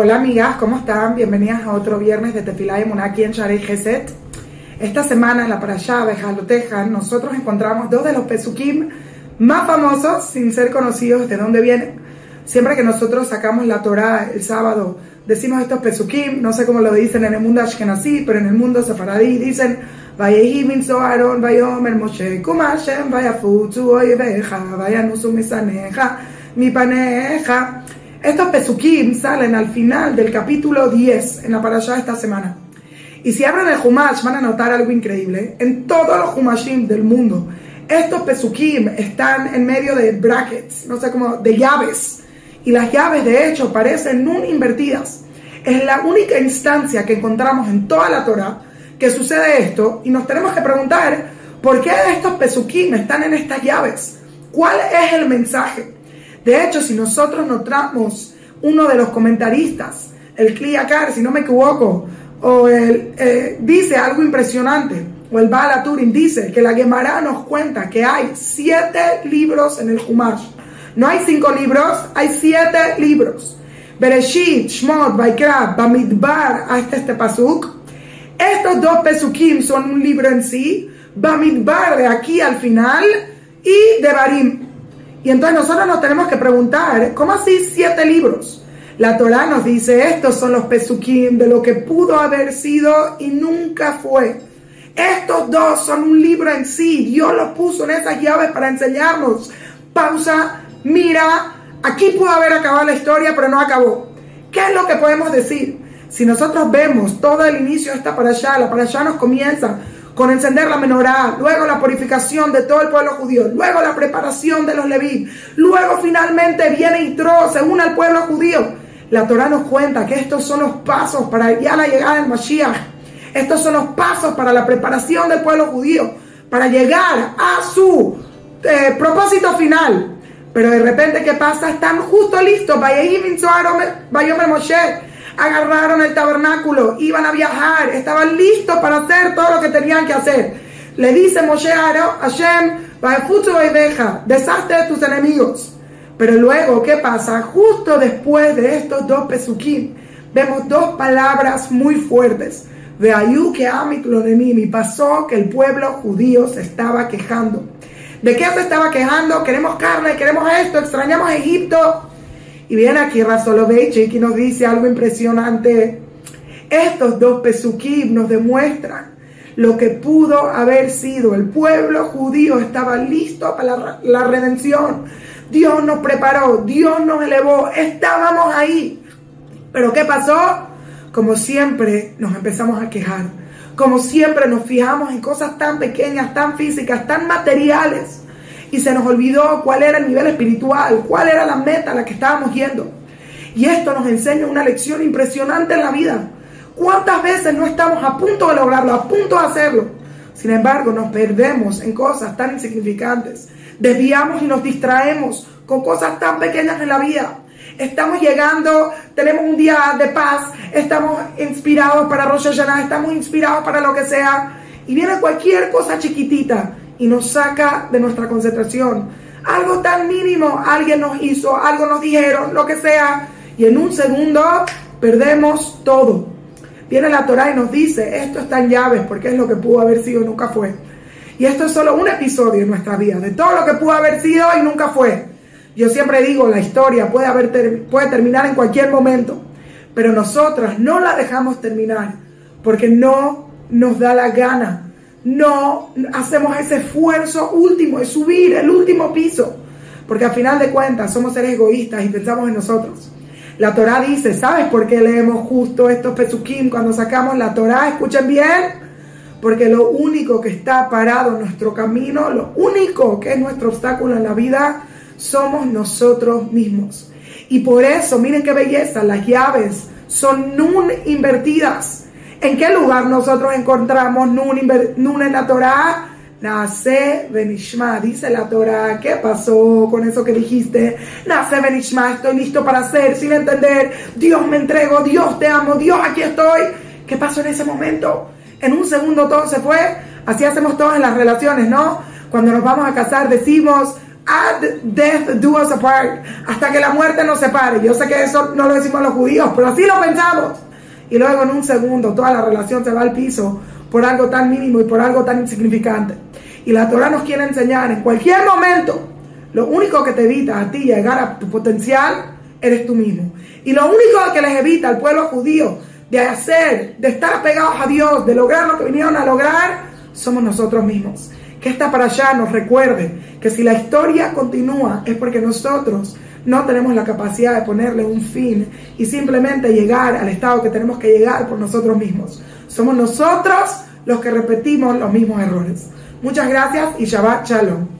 Hola amigas, ¿cómo están? Bienvenidas a otro viernes de Tefilá y aquí en Sharei Geset. Esta semana en la Parashá de Jalotejan nosotros encontramos dos de los pesukim más famosos sin ser conocidos de dónde vienen. Siempre que nosotros sacamos la Torah el sábado, decimos estos pesukim, no sé cómo lo dicen en el mundo ashkenazí, pero en el mundo sefaradí dicen Vayehi min Zoharon, Vayomer Moshe, Kumashem, Vayafutsu, Oyeveja, Vayanusu Misaneja, Mipaneja. Estos pesukim salen al final del capítulo 10 en la parasha de esta semana. Y si abren el Humash van a notar algo increíble. En todos los Humashim del mundo, estos pesukim están en medio de brackets, no sé cómo, de llaves. Y las llaves de hecho parecen nun invertidas. Es la única instancia que encontramos en toda la Torah que sucede esto y nos tenemos que preguntar por qué estos pesukim están en estas llaves. ¿Cuál es el mensaje? De hecho, si nosotros notamos uno de los comentaristas, el Kliakar, si no me equivoco, o el, eh, dice algo impresionante, o el Bala Turin dice que la Gemara nos cuenta que hay siete libros en el Humash. No hay cinco libros, hay siete libros. Bereshit, Shmot, Vaikra, Bamidbar, hasta este pasuk. Estos dos pesukim son un libro en sí. Bamidbar de aquí al final y de Barim y entonces nosotros nos tenemos que preguntar, ¿cómo así siete libros? La Torah nos dice, estos son los pesukim de lo que pudo haber sido y nunca fue. Estos dos son un libro en sí. Dios los puso en esas llaves para enseñarnos. Pausa, mira, aquí pudo haber acabado la historia, pero no acabó. ¿Qué es lo que podemos decir? Si nosotros vemos todo el inicio de para allá, la para allá nos comienza con encender la menorá, luego la purificación de todo el pueblo judío, luego la preparación de los leví, luego finalmente viene Yitro, se une al pueblo judío. La Torah nos cuenta que estos son los pasos para ya la llegada del Mashiach. Estos son los pasos para la preparación del pueblo judío, para llegar a su eh, propósito final. Pero de repente, ¿qué pasa? Están justo listos. Vayomer Moshe agarraron el tabernáculo, iban a viajar, estaban listos para hacer todo lo que tenían que hacer. Le dice Moshe a Hashem, deja, deshazte de tus enemigos. Pero luego, ¿qué pasa? Justo después de estos dos pesukim, vemos dos palabras muy fuertes. De Ayú que y pasó que el pueblo judío se estaba quejando. ¿De qué se estaba quejando? Queremos carne, queremos esto, extrañamos Egipto. Y viene aquí Rasolovich y nos dice algo impresionante. Estos dos pesukim nos demuestran lo que pudo haber sido. El pueblo judío estaba listo para la redención. Dios nos preparó, Dios nos elevó, estábamos ahí. Pero ¿qué pasó? Como siempre nos empezamos a quejar. Como siempre nos fijamos en cosas tan pequeñas, tan físicas, tan materiales y se nos olvidó cuál era el nivel espiritual, cuál era la meta a la que estábamos yendo. Y esto nos enseña una lección impresionante en la vida. ¿Cuántas veces no estamos a punto de lograrlo, a punto de hacerlo? Sin embargo, nos perdemos en cosas tan insignificantes. Desviamos y nos distraemos con cosas tan pequeñas en la vida. Estamos llegando, tenemos un día de paz, estamos inspirados para Rosh Hashanah, estamos inspirados para lo que sea. Y viene cualquier cosa chiquitita y nos saca de nuestra concentración. Algo tan mínimo, alguien nos hizo, algo nos dijeron, lo que sea, y en un segundo perdemos todo. Viene la Torah y nos dice, esto está en llaves porque es lo que pudo haber sido y nunca fue. Y esto es solo un episodio en nuestra vida, de todo lo que pudo haber sido y nunca fue. Yo siempre digo, la historia puede, haber puede terminar en cualquier momento, pero nosotras no la dejamos terminar porque no nos da la gana no hacemos ese esfuerzo último de subir el último piso, porque al final de cuentas somos seres egoístas y pensamos en nosotros. La Torah dice, ¿sabes por qué leemos justo estos pesukim cuando sacamos la Torah? Escuchen bien, porque lo único que está parado en nuestro camino, lo único que es nuestro obstáculo en la vida, somos nosotros mismos. Y por eso, miren qué belleza, las llaves son nun invertidas. ¿En qué lugar nosotros encontramos Nun, en la Torah? Nace Benishma, dice la Torah. ¿Qué pasó con eso que dijiste? Nace Benishma, estoy listo para hacer, sin entender. Dios me entrego, Dios te amo, Dios aquí estoy. ¿Qué pasó en ese momento? En un segundo todo se fue. Así hacemos todas en las relaciones, ¿no? Cuando nos vamos a casar decimos, Add death do us apart, hasta que la muerte nos separe. Yo sé que eso no lo decimos los judíos, pero así lo pensamos. Y luego en un segundo toda la relación se va al piso por algo tan mínimo y por algo tan insignificante. Y la Torah nos quiere enseñar en cualquier momento, lo único que te evita a ti llegar a tu potencial eres tú mismo. Y lo único que les evita al pueblo judío de hacer, de estar apegados a Dios, de lograr lo que vinieron a lograr, somos nosotros mismos. Que esta para allá nos recuerde que si la historia continúa es porque nosotros no tenemos la capacidad de ponerle un fin y simplemente llegar al estado que tenemos que llegar por nosotros mismos. Somos nosotros los que repetimos los mismos errores. Muchas gracias y Shabbat Shalom.